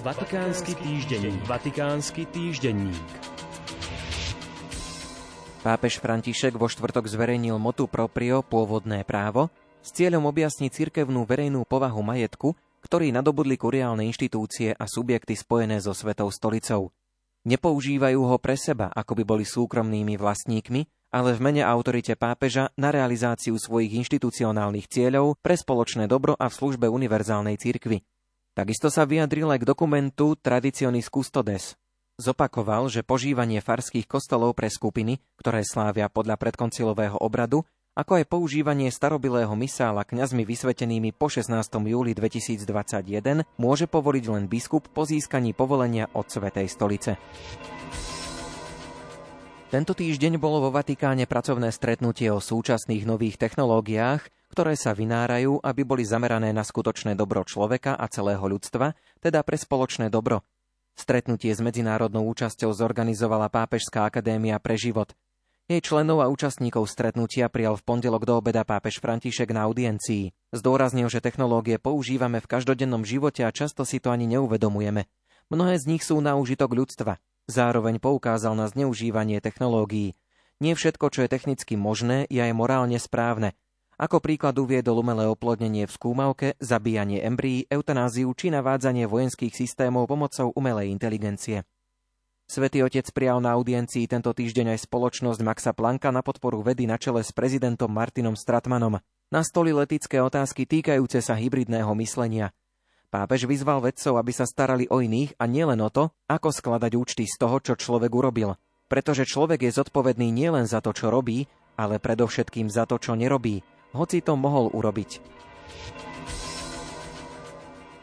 Vatikánsky týždenník. Vatikánsky týždenník. Pápež František vo štvrtok zverejnil motu proprio pôvodné právo s cieľom objasniť cirkevnú verejnú povahu majetku, ktorý nadobudli kuriálne inštitúcie a subjekty spojené so Svetou stolicou. Nepoužívajú ho pre seba, ako by boli súkromnými vlastníkmi, ale v mene autorite pápeža na realizáciu svojich inštitucionálnych cieľov pre spoločné dobro a v službe univerzálnej cirkvi. Takisto sa vyjadril aj k dokumentu Traditionis Custodes. Zopakoval, že požívanie farských kostolov pre skupiny, ktoré slávia podľa predkoncilového obradu, ako aj používanie starobilého misála kňazmi vysvetenými po 16. júli 2021 môže povoliť len biskup po získaní povolenia od Svetej stolice. Tento týždeň bolo vo Vatikáne pracovné stretnutie o súčasných nových technológiách, ktoré sa vynárajú, aby boli zamerané na skutočné dobro človeka a celého ľudstva, teda pre spoločné dobro. Stretnutie s medzinárodnou účasťou zorganizovala Pápežská akadémia pre život. Jej členov a účastníkov stretnutia prijal v pondelok do obeda pápež František na audiencii. Zdôraznil, že technológie používame v každodennom živote a často si to ani neuvedomujeme. Mnohé z nich sú na úžitok ľudstva. Zároveň poukázal na zneužívanie technológií. Nie všetko, čo je technicky možné, je aj morálne správne. Ako príklad uviedol umelé oplodnenie v skúmavke, zabíjanie embryí, eutanáziu či navádzanie vojenských systémov pomocou umelej inteligencie. Svetý otec prijal na audiencii tento týždeň aj spoločnosť Maxa Planka na podporu vedy na čele s prezidentom Martinom Stratmanom. Na stoli letické otázky týkajúce sa hybridného myslenia. Pápež vyzval vedcov, aby sa starali o iných a nielen o to, ako skladať účty z toho, čo človek urobil. Pretože človek je zodpovedný nielen za to, čo robí, ale predovšetkým za to, čo nerobí hoci to mohol urobiť.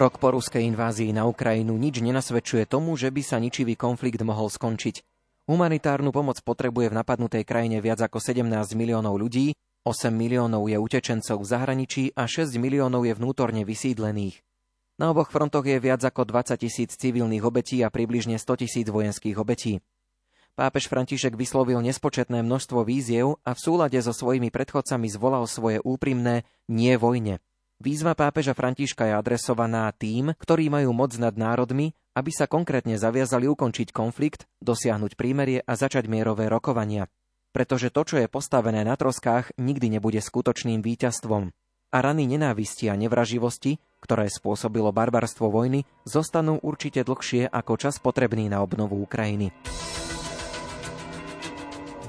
Rok po ruskej invázii na Ukrajinu nič nenasvedčuje tomu, že by sa ničivý konflikt mohol skončiť. Humanitárnu pomoc potrebuje v napadnutej krajine viac ako 17 miliónov ľudí, 8 miliónov je utečencov v zahraničí a 6 miliónov je vnútorne vysídlených. Na oboch frontoch je viac ako 20 tisíc civilných obetí a približne 100 tisíc vojenských obetí. Pápež František vyslovil nespočetné množstvo víziev a v súlade so svojimi predchodcami zvolal svoje úprimné nie vojne. Výzva pápeža Františka je adresovaná tým, ktorí majú moc nad národmi, aby sa konkrétne zaviazali ukončiť konflikt, dosiahnuť prímerie a začať mierové rokovania. Pretože to, čo je postavené na troskách, nikdy nebude skutočným víťazstvom. A rany nenávisti a nevraživosti, ktoré spôsobilo barbarstvo vojny, zostanú určite dlhšie ako čas potrebný na obnovu Ukrajiny.